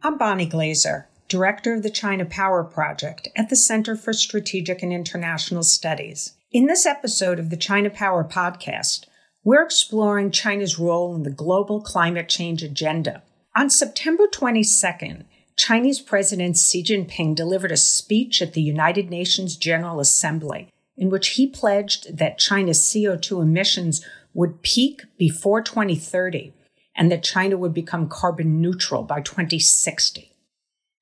I'm Bonnie Glaser, Director of the China Power Project at the Center for Strategic and International Studies. In this episode of the China Power Podcast, we're exploring China's role in the global climate change agenda. On September 22nd, Chinese President Xi Jinping delivered a speech at the United Nations General Assembly in which he pledged that China's CO2 emissions would peak before 2030 and that China would become carbon neutral by 2060.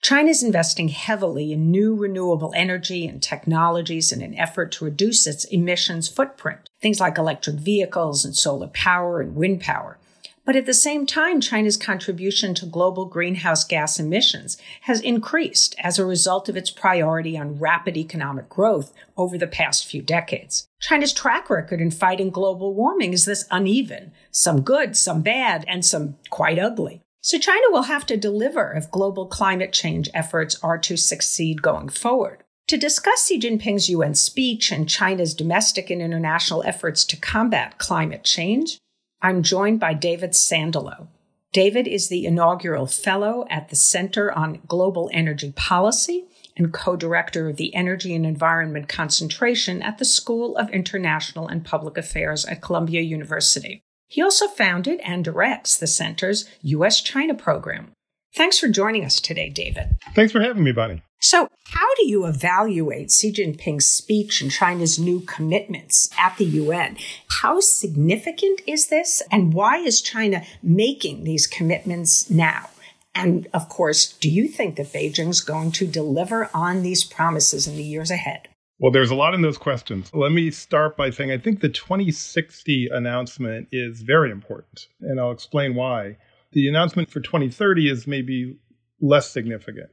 China is investing heavily in new renewable energy and technologies in an effort to reduce its emissions footprint, things like electric vehicles and solar power and wind power. But at the same time, China's contribution to global greenhouse gas emissions has increased as a result of its priority on rapid economic growth over the past few decades. China's track record in fighting global warming is this uneven, some good, some bad, and some quite ugly. So China will have to deliver if global climate change efforts are to succeed going forward. To discuss Xi Jinping's UN speech and China's domestic and international efforts to combat climate change, I'm joined by David Sandalow. David is the inaugural fellow at the Center on Global Energy Policy and co director of the Energy and Environment Concentration at the School of International and Public Affairs at Columbia University. He also founded and directs the center's U.S. China program. Thanks for joining us today, David. Thanks for having me, Bonnie. So, how do you evaluate Xi Jinping's speech and China's new commitments at the UN? How significant is this, and why is China making these commitments now? And of course, do you think that Beijing's going to deliver on these promises in the years ahead? Well, there's a lot in those questions. Let me start by saying I think the 2060 announcement is very important, and I'll explain why. The announcement for 2030 is maybe less significant.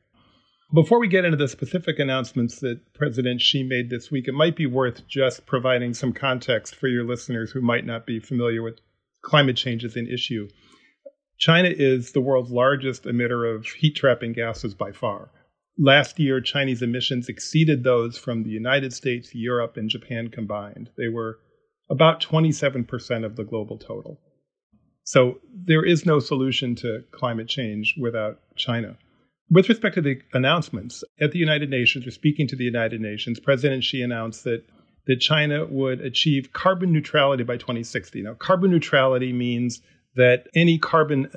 Before we get into the specific announcements that President Xi made this week, it might be worth just providing some context for your listeners who might not be familiar with climate change as an issue. China is the world's largest emitter of heat trapping gases by far. Last year, Chinese emissions exceeded those from the United States, Europe, and Japan combined. They were about 27% of the global total. So there is no solution to climate change without China. With respect to the announcements at the United Nations, or speaking to the United Nations, President Xi announced that that China would achieve carbon neutrality by 2060. Now, carbon neutrality means that any carbon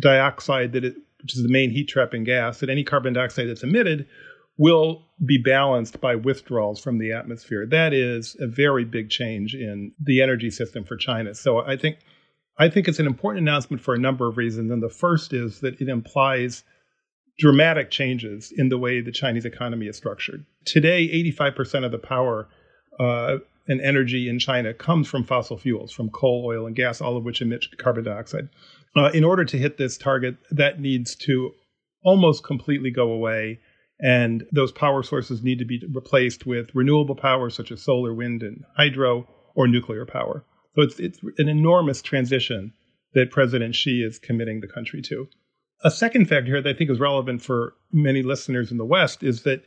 dioxide that it, which is the main heat trapping gas, that any carbon dioxide that's emitted will be balanced by withdrawals from the atmosphere. That is a very big change in the energy system for China. So I think I think it's an important announcement for a number of reasons. And the first is that it implies dramatic changes in the way the Chinese economy is structured. Today, 85% of the power uh, and energy in China comes from fossil fuels, from coal, oil, and gas, all of which emit carbon dioxide. Uh, in order to hit this target, that needs to almost completely go away. And those power sources need to be replaced with renewable power, such as solar, wind, and hydro, or nuclear power. So it's, it's an enormous transition that President Xi is committing the country to. A second factor here that I think is relevant for many listeners in the West is that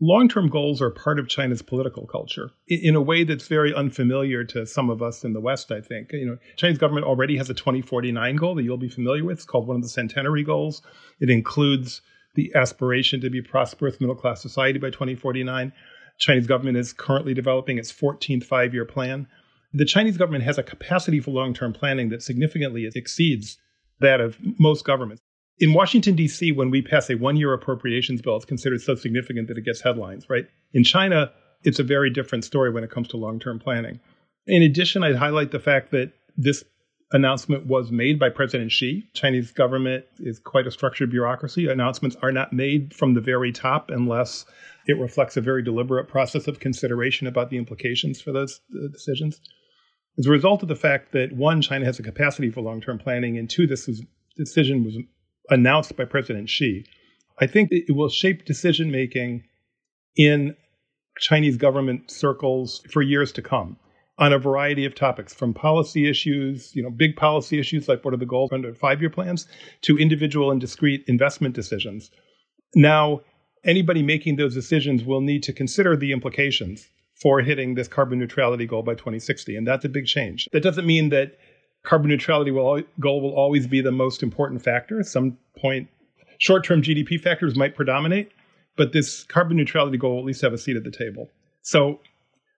long term goals are part of China's political culture in a way that's very unfamiliar to some of us in the West, I think. You know, Chinese government already has a 2049 goal that you'll be familiar with. It's called one of the centenary goals. It includes the aspiration to be a prosperous middle class society by 2049. Chinese government is currently developing its 14th five year plan. The Chinese government has a capacity for long term planning that significantly exceeds that of most governments in Washington, D.C., when we pass a one year appropriations bill, it's considered so significant that it gets headlines, right? In China, it's a very different story when it comes to long term planning. In addition, I'd highlight the fact that this announcement was made by President Xi. Chinese government is quite a structured bureaucracy. Announcements are not made from the very top unless it reflects a very deliberate process of consideration about the implications for those uh, decisions. As a result of the fact that one, China has a capacity for long term planning, and two, this decision was announced by President Xi, I think it will shape decision making in Chinese government circles for years to come on a variety of topics from policy issues, you know, big policy issues like what are the goals under five-year plans to individual and discrete investment decisions. Now, anybody making those decisions will need to consider the implications for hitting this carbon neutrality goal by 2060 and that's a big change. That doesn't mean that carbon neutrality will, goal will always be the most important factor. At some point, short term GDP factors might predominate, but this carbon neutrality goal will at least have a seat at the table. So,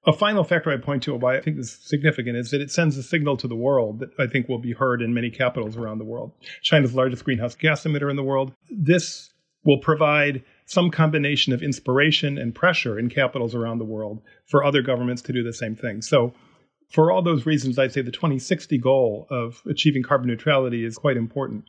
a final factor I point to why I think this is significant is that it sends a signal to the world that I think will be heard in many capitals around the world. China's largest greenhouse gas emitter in the world. This will provide some combination of inspiration and pressure in capitals around the world for other governments to do the same thing. So, for all those reasons, I'd say the 2060 goal of achieving carbon neutrality is quite important.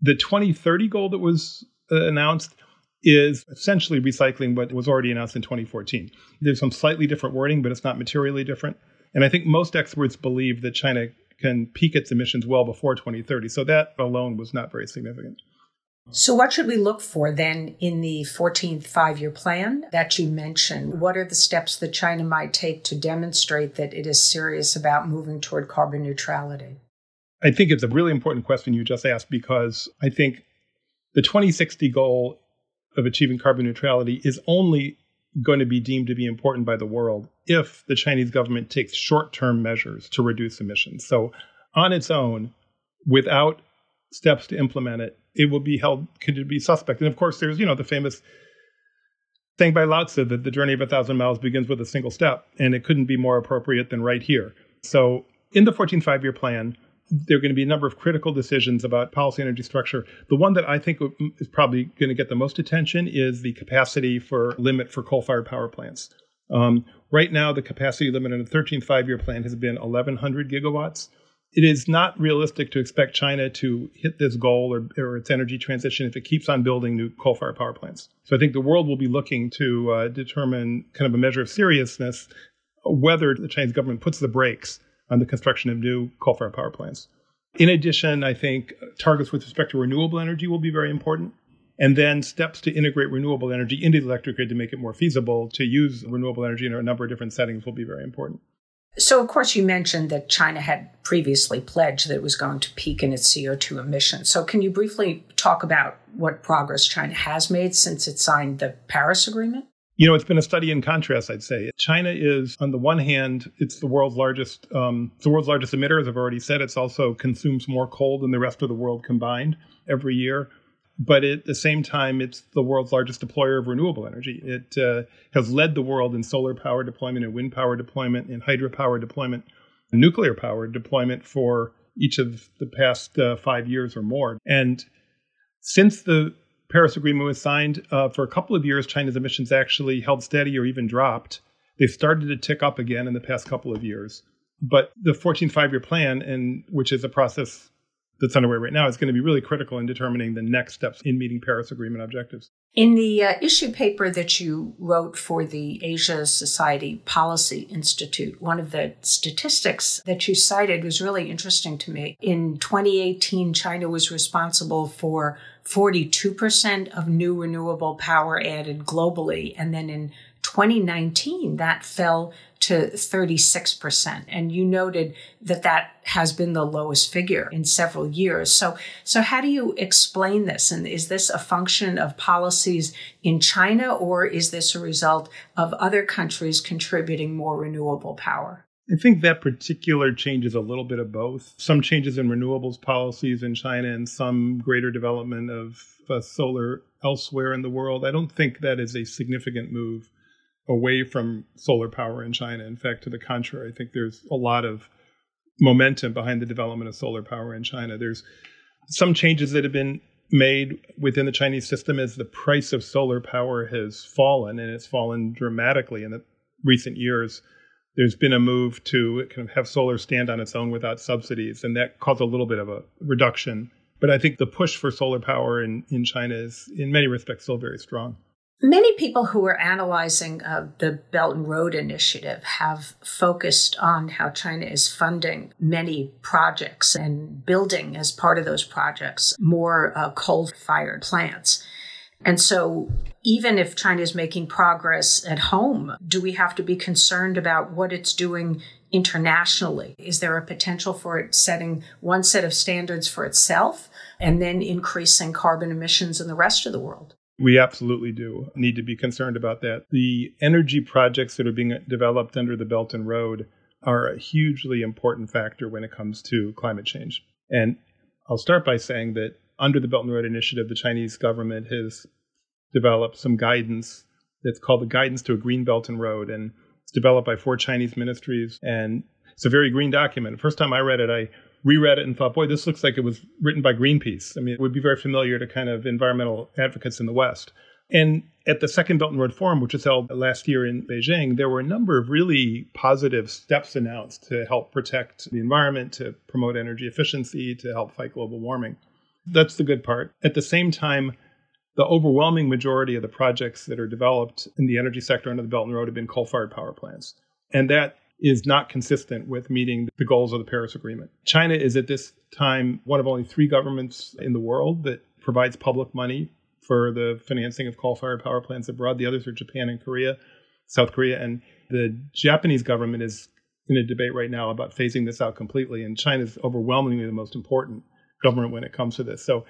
The 2030 goal that was uh, announced is essentially recycling what was already announced in 2014. There's some slightly different wording, but it's not materially different. And I think most experts believe that China can peak its emissions well before 2030. So that alone was not very significant. So, what should we look for then in the 14th five year plan that you mentioned? What are the steps that China might take to demonstrate that it is serious about moving toward carbon neutrality? I think it's a really important question you just asked because I think the 2060 goal of achieving carbon neutrality is only going to be deemed to be important by the world if the Chinese government takes short term measures to reduce emissions. So, on its own, without steps to implement it, it will be held could be suspect. And of course, there's you know the famous thing by Lao Tzu that the journey of a thousand miles begins with a single step, and it couldn't be more appropriate than right here. So, in the 14th five-year plan, there are going to be a number of critical decisions about policy energy structure. The one that I think is probably going to get the most attention is the capacity for limit for coal-fired power plants. Um, right now, the capacity limit in the 13th five-year plan has been 1,100 gigawatts it is not realistic to expect China to hit this goal or, or, its energy transition if it keeps on building new coal fired power plants. So I think the world will be looking to uh, determine kind of a measure of seriousness whether the Chinese government puts the brakes on the construction of new coal fired power plants. In addition, I think targets with respect to renewable energy will be very important. And then steps to integrate renewable energy into the electric grid to make it more feasible to use renewable energy in a number of different settings will be very important. So, of course, you mentioned that China had previously pledged that it was going to peak in its CO2 emissions. So, can you briefly talk about what progress China has made since it signed the Paris Agreement? You know, it's been a study in contrast, I'd say. China is, on the one hand, it's the world's largest, um, the world's largest emitter, as I've already said. It's also consumes more coal than the rest of the world combined every year but at the same time, it's the world's largest deployer of renewable energy. It uh, has led the world in solar power deployment, and wind power deployment, in hydropower deployment, nuclear power deployment for each of the past uh, five years or more. And since the Paris Agreement was signed, uh, for a couple of years, China's emissions actually held steady or even dropped. They've started to tick up again in the past couple of years. But the 14 five year plan, and which is a process that's underway right now is going to be really critical in determining the next steps in meeting Paris Agreement objectives. In the uh, issue paper that you wrote for the Asia Society Policy Institute, one of the statistics that you cited was really interesting to me. In 2018, China was responsible for 42% of new renewable power added globally. And then in 2019, that fell to 36%. And you noted that that has been the lowest figure in several years. So, so how do you explain this? And is this a function of policies in China or is this a result of other countries contributing more renewable power? I think that particular change is a little bit of both. Some changes in renewables policies in China and some greater development of uh, solar elsewhere in the world. I don't think that is a significant move away from solar power in China. In fact, to the contrary, I think there's a lot of momentum behind the development of solar power in China. There's some changes that have been made within the Chinese system as the price of solar power has fallen, and it's fallen dramatically in the recent years. There's been a move to kind of have solar stand on its own without subsidies, and that caused a little bit of a reduction. But I think the push for solar power in, in China is, in many respects, still very strong. Many people who are analyzing uh, the Belt and Road Initiative have focused on how China is funding many projects and building, as part of those projects, more uh, coal fired plants. And so, even if China is making progress at home, do we have to be concerned about what it's doing internationally? Is there a potential for it setting one set of standards for itself and then increasing carbon emissions in the rest of the world? We absolutely do need to be concerned about that. The energy projects that are being developed under the Belt and Road are a hugely important factor when it comes to climate change. And I'll start by saying that under the Belt and Road Initiative, the Chinese government has developed some guidance that's called the Guidance to a Green Belt and Road. And it's developed by four Chinese ministries. And it's a very green document. The first time I read it, I reread it and thought, boy, this looks like it was written by Greenpeace. I mean, it would be very familiar to kind of environmental advocates in the West. And at the Second Belt and Road Forum, which was held last year in Beijing, there were a number of really positive steps announced to help protect the environment, to promote energy efficiency, to help fight global warming. That's the good part. At the same time, the overwhelming majority of the projects that are developed in the energy sector under the Belt and Road have been coal fired power plants. And that is not consistent with meeting the goals of the Paris Agreement. China is at this time one of only three governments in the world that provides public money for the financing of coal fired power plants abroad. The others are Japan and Korea, South Korea. And the Japanese government is in a debate right now about phasing this out completely. And China is overwhelmingly the most important government when it comes to this. So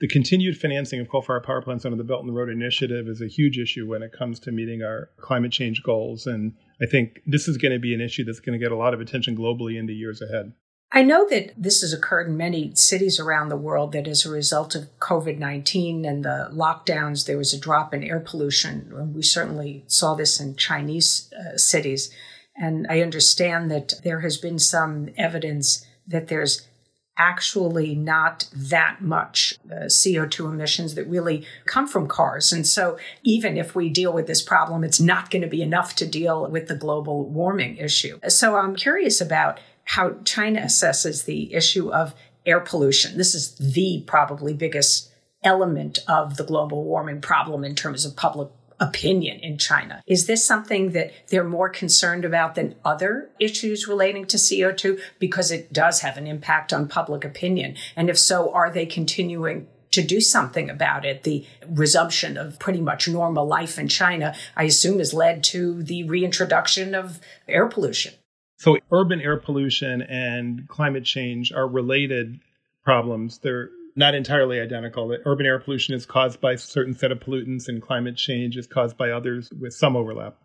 the continued financing of coal-fired power plants under the Belt and Road Initiative is a huge issue when it comes to meeting our climate change goals. And I think this is going to be an issue that's going to get a lot of attention globally in the years ahead. I know that this has occurred in many cities around the world that as a result of COVID 19 and the lockdowns, there was a drop in air pollution. We certainly saw this in Chinese uh, cities. And I understand that there has been some evidence that there's actually not that much uh, CO2 emissions that really come from cars. And so, even if we deal with this problem, it's not going to be enough to deal with the global warming issue. So, I'm curious about how China assesses the issue of air pollution. This is the probably biggest element of the global warming problem in terms of public opinion in China. Is this something that they're more concerned about than other issues relating to CO2 because it does have an impact on public opinion? And if so, are they continuing to do something about it. The resumption of pretty much normal life in China, I assume, has led to the reintroduction of air pollution. So, urban air pollution and climate change are related problems. They're not entirely identical. That urban air pollution is caused by a certain set of pollutants, and climate change is caused by others with some overlap.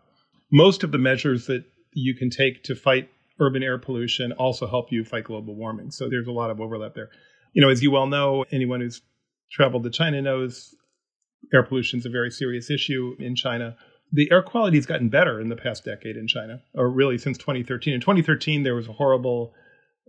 Most of the measures that you can take to fight urban air pollution also help you fight global warming. So there's a lot of overlap there. You know, as you well know, anyone who's traveled to China knows air pollution is a very serious issue in China. The air quality has gotten better in the past decade in China, or really since 2013. In 2013, there was a horrible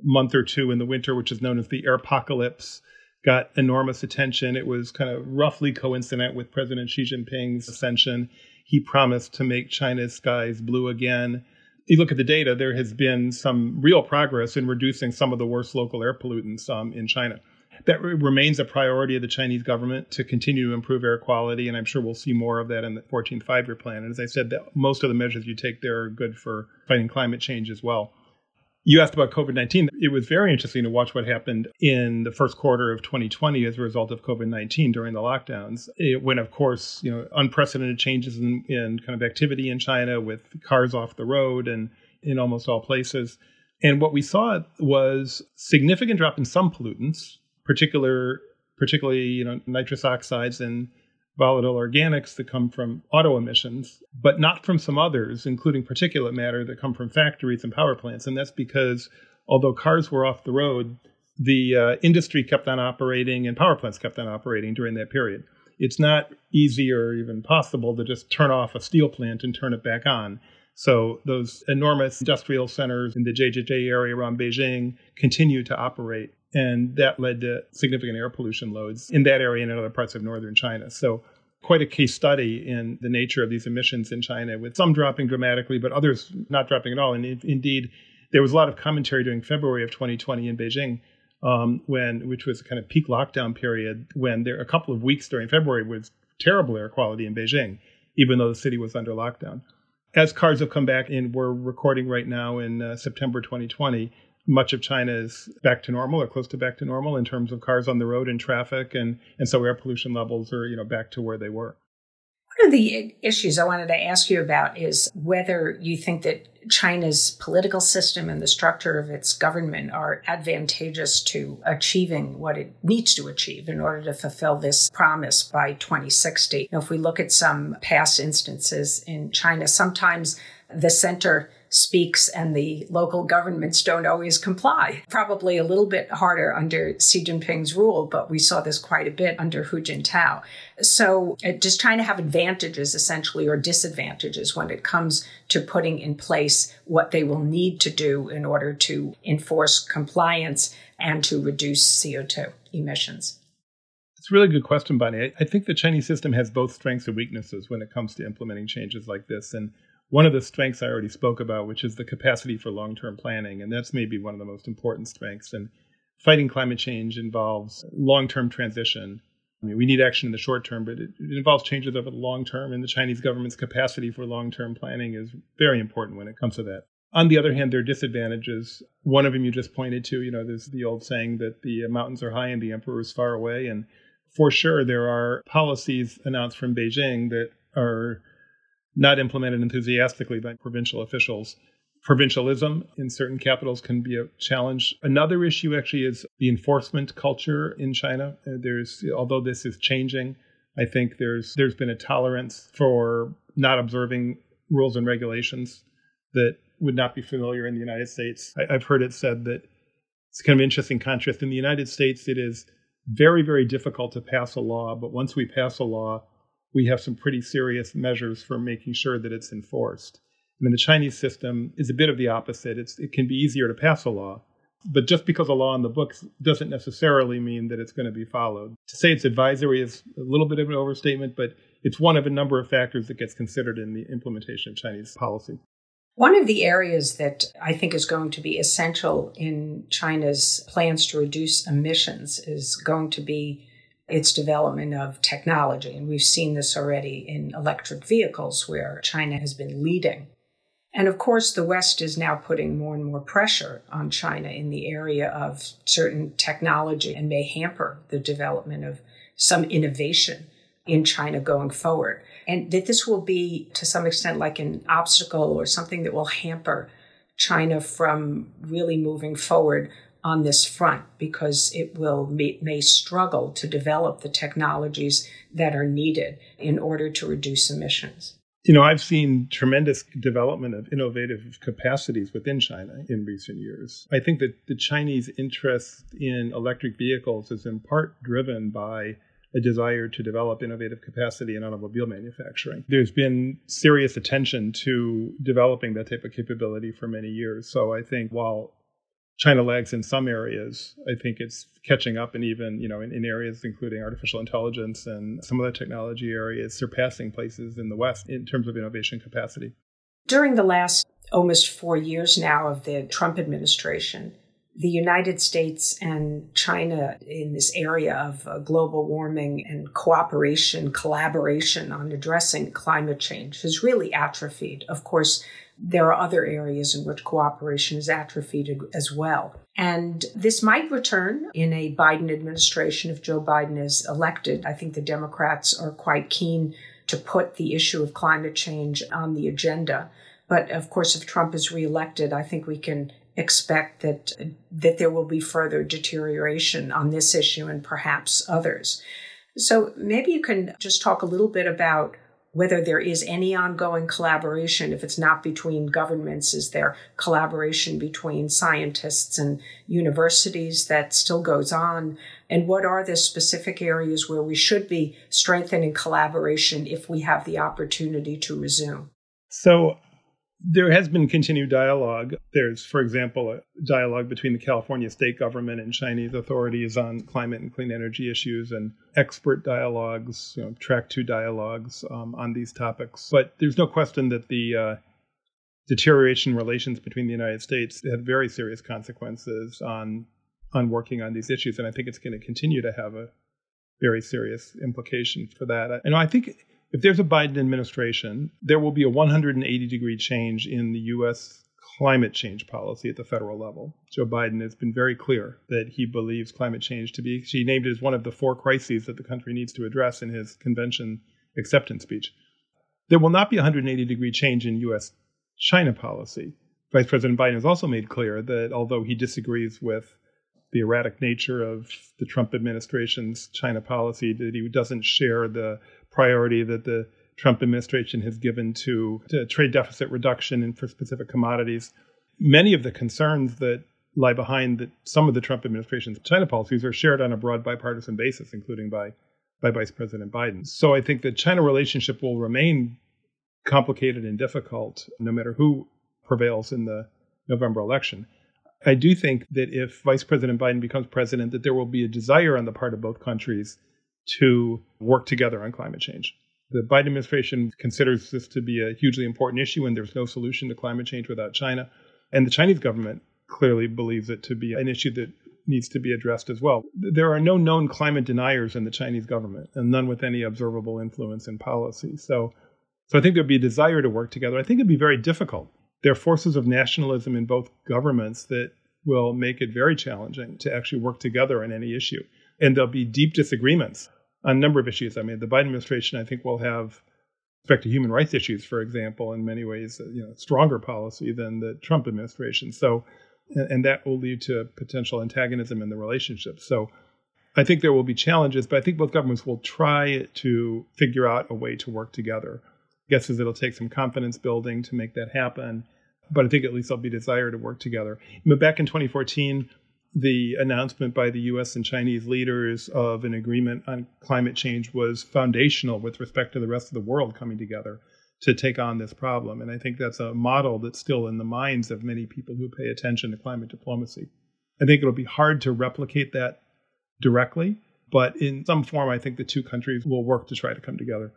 month or two in the winter, which is known as the air apocalypse, got enormous attention. It was kind of roughly coincident with President Xi Jinping's ascension. He promised to make China's skies blue again. You look at the data, there has been some real progress in reducing some of the worst local air pollutants um, in China. That remains a priority of the Chinese government to continue to improve air quality, and I'm sure we'll see more of that in the 14th five year plan. And as I said, most of the measures you take there are good for fighting climate change as well. You asked about COVID 19. It was very interesting to watch what happened in the first quarter of 2020 as a result of COVID 19 during the lockdowns. It, when, of course, you know, unprecedented changes in, in kind of activity in China with cars off the road and in almost all places. And what we saw was significant drop in some pollutants, particular, particularly you know nitrous oxides and volatile organics that come from auto emissions, but not from some others, including particulate matter that come from factories and power plants. And that's because although cars were off the road, the uh, industry kept on operating and power plants kept on operating during that period. It's not easy or even possible to just turn off a steel plant and turn it back on. So those enormous industrial centers in the JJJ area around Beijing continue to operate and that led to significant air pollution loads in that area and in other parts of northern China. So, quite a case study in the nature of these emissions in China, with some dropping dramatically, but others not dropping at all. And indeed, there was a lot of commentary during February of 2020 in Beijing, um, when which was a kind of peak lockdown period, when there a couple of weeks during February was terrible air quality in Beijing, even though the city was under lockdown. As cars have come back, and we're recording right now in uh, September 2020, much of China is back to normal or close to back to normal in terms of cars on the road and traffic, and and so air pollution levels are you know back to where they were. One of the issues I wanted to ask you about is whether you think that China's political system and the structure of its government are advantageous to achieving what it needs to achieve in order to fulfill this promise by 2060. Now, if we look at some past instances in China, sometimes the center speaks and the local governments don't always comply. Probably a little bit harder under Xi Jinping's rule, but we saw this quite a bit under Hu Jintao. So uh, just trying to have advantages essentially or disadvantages when it comes to putting in place what they will need to do in order to enforce compliance and to reduce CO2 emissions. It's a really good question, Bonnie. I think the Chinese system has both strengths and weaknesses when it comes to implementing changes like this. And one of the strengths I already spoke about, which is the capacity for long term planning. And that's maybe one of the most important strengths. And fighting climate change involves long term transition. I mean, we need action in the short term, but it, it involves changes over the long term. And the Chinese government's capacity for long term planning is very important when it comes to that. On the other hand, there are disadvantages. One of them you just pointed to, you know, there's the old saying that the mountains are high and the emperor is far away. And for sure, there are policies announced from Beijing that are not implemented enthusiastically by provincial officials. Provincialism in certain capitals can be a challenge. Another issue actually is the enforcement culture in China. Uh, there's, although this is changing, I think there's there's been a tolerance for not observing rules and regulations that would not be familiar in the United States. I, I've heard it said that it's kind of interesting contrast. In the United States, it is very, very difficult to pass a law, but once we pass a law, we have some pretty serious measures for making sure that it's enforced. And mean, the Chinese system is a bit of the opposite. It's, it can be easier to pass a law, but just because a law in the books doesn't necessarily mean that it's going to be followed. To say it's advisory is a little bit of an overstatement, but it's one of a number of factors that gets considered in the implementation of Chinese policy. One of the areas that I think is going to be essential in China's plans to reduce emissions is going to be its development of technology. And we've seen this already in electric vehicles, where China has been leading. And of course, the West is now putting more and more pressure on China in the area of certain technology and may hamper the development of some innovation in China going forward. And that this will be, to some extent, like an obstacle or something that will hamper China from really moving forward on this front because it will may, may, struggle to develop the technologies that are needed in order to reduce emissions. You know, I've seen tremendous development of innovative capacities within China in recent years. I think that the Chinese interest in electric vehicles is in part driven by a desire to develop innovative capacity in automobile manufacturing. There's been serious attention to developing that type of capability for many years. So I think while China lags in some areas. I think it's catching up, and even you know in, in, areas including artificial intelligence and some of the technology areas, surpassing places in the West in terms of innovation capacity. During the last almost four years now of the Trump administration, the United States and China in this area of uh, global warming and cooperation, collaboration on addressing climate change has really atrophied. Of course, there are other areas in which cooperation is atrophied as well. And this might return in a Biden administration if Joe Biden is elected. I think the Democrats are quite keen to put the issue of climate change on the agenda. But of course, if Trump is reelected, I think we can expect that that there will be further deterioration on this issue and perhaps others. So maybe you can just talk a little bit about whether there is any ongoing collaboration. If it's not between governments, is there collaboration between scientists and universities that still goes on? And what are the specific areas where we should be strengthening collaboration if we have the opportunity to resume? So, there has been continued dialogue. There's, for example, a dialogue between the California state government and Chinese authorities on climate and clean energy issues, and expert dialogues, you know, track two dialogues um, on these topics. But there's no question that the uh, deterioration relations between the United States had very serious consequences on on working on these issues, and I think it's going to continue to have a very serious implication for that. And I think if there's a Biden administration, there will be a 180 degree change in the U.S. climate change policy at the federal level. Joe Biden has been very clear that he believes climate change to be, he named it as one of the four crises that the country needs to address in his convention acceptance speech. There will not be a 180 degree change in U.S. China policy. Vice President Biden has also made clear that although he disagrees with the erratic nature of the Trump administration's China policy, that he doesn't share the priority that the Trump administration has given to, to trade deficit reduction and for specific commodities. Many of the concerns that lie behind the, some of the Trump administration's China policies are shared on a broad bipartisan basis, including by by Vice President Biden. So I think the China relationship will remain complicated and difficult no matter who prevails in the November election. I do think that if Vice President Biden becomes president, that there will be a desire on the part of both countries to work together on climate change. The Biden administration considers this to be a hugely important issue, and there's no solution to climate change without China. And the Chinese government clearly believes it to be an issue that needs to be addressed as well. There are no known climate deniers in the Chinese government, and none with any observable influence in policy. So, so I think there'd be a desire to work together. I think it'd be very difficult. There are forces of nationalism in both governments that will make it very challenging to actually work together on any issue. And there'll be deep disagreements on a number of issues. I mean, the Biden administration, I think, will have respect to human rights issues, for example, in many ways, uh, you know, stronger policy than the Trump administration. So and that will lead to potential antagonism in the relationship. So I think there will be challenges, but I think both governments will try to figure out a way to work together. Guess it'll take some confidence building to make that happen, but I think at least there'll be desire to work together. But back in 2014, the announcement by the US and Chinese leaders of an agreement on climate change was foundational with respect to the rest of the world coming together to take on this problem. And I think that's a model that's still in the minds of many people who pay attention to climate diplomacy. I think it'll be hard to replicate that directly, but in some form, I think the two countries will work to try to come together.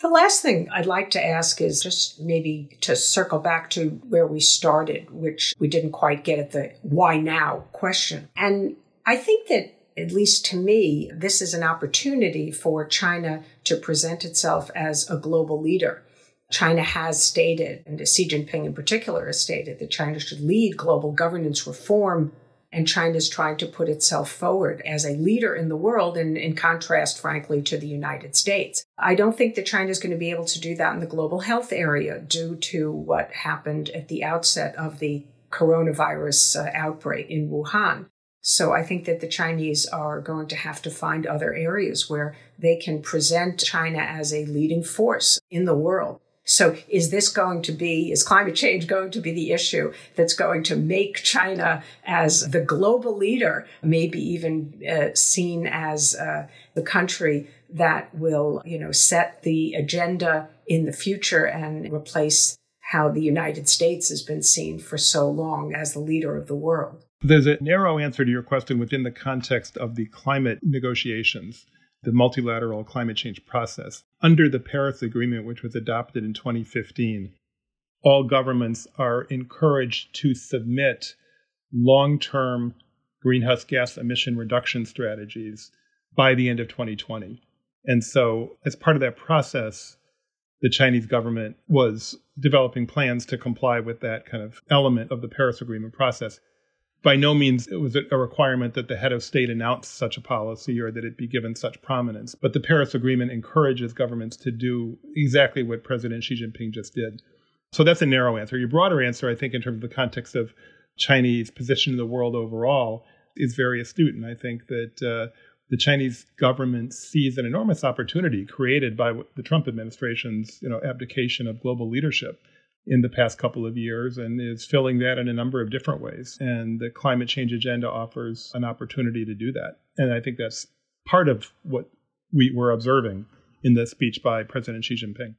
The last thing I'd like to ask is just maybe to circle back to where we started, which we didn't quite get at the why now question. And I think that at least to me, this is an opportunity for China to present itself as a global leader. China has stated, and Xi Jinping in particular has stated, that China should lead global governance reform. And China is trying to put itself forward as a leader in the world, in, in contrast, frankly, to the United States. I don't think that China is going to be able to do that in the global health area due to what happened at the outset of the coronavirus uh, outbreak in Wuhan. So I think that the Chinese are going to have to find other areas where they can present China as a leading force in the world. So is this going to be, is climate change going to be the issue that's going to make China as the global leader, maybe even uh, seen as uh, the country that will, you know, set the agenda in the future and replace how the United States has been seen for so long as the leader of the world? There's a narrow answer to your question within the context of the climate negotiations the multilateral climate change process. Under the Paris Agreement, which was adopted in 2015, all governments are encouraged to submit long term greenhouse gas emission reduction strategies by the end of 2020. And so, as part of that process, the Chinese government was developing plans to comply with that kind of element of the Paris Agreement process by no means was it a requirement that the head of state announce such a policy or that it be given such prominence. But the Paris Agreement encourages governments to do exactly what President Xi Jinping just did. So that's a narrow answer. Your broader answer, I think, in terms of the context of Chinese position in the world overall, is very astute. And I think that uh, the Chinese government sees an enormous opportunity created by the Trump administration's you know, abdication of global leadership in the past couple of years and is filling that in a number of different ways. And the climate change agenda offers an opportunity to do that. And I think that's part of what we were observing in the speech by President Xi Jinping.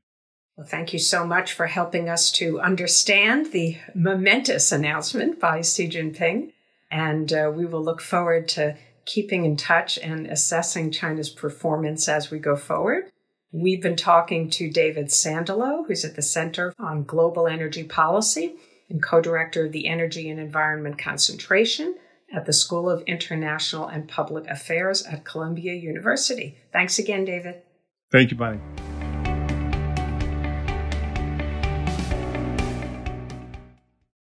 Well, thank you so much for helping us to understand the momentous announcement by Xi Jinping. And uh, we will look forward to keeping in touch and assessing China's performance as we go forward. We've been talking to David Sandalow, who's at the Center on Global Energy Policy and co director of the Energy and Environment Concentration at the School of International and Public Affairs at Columbia University. Thanks again, David. Thank you, Bonnie.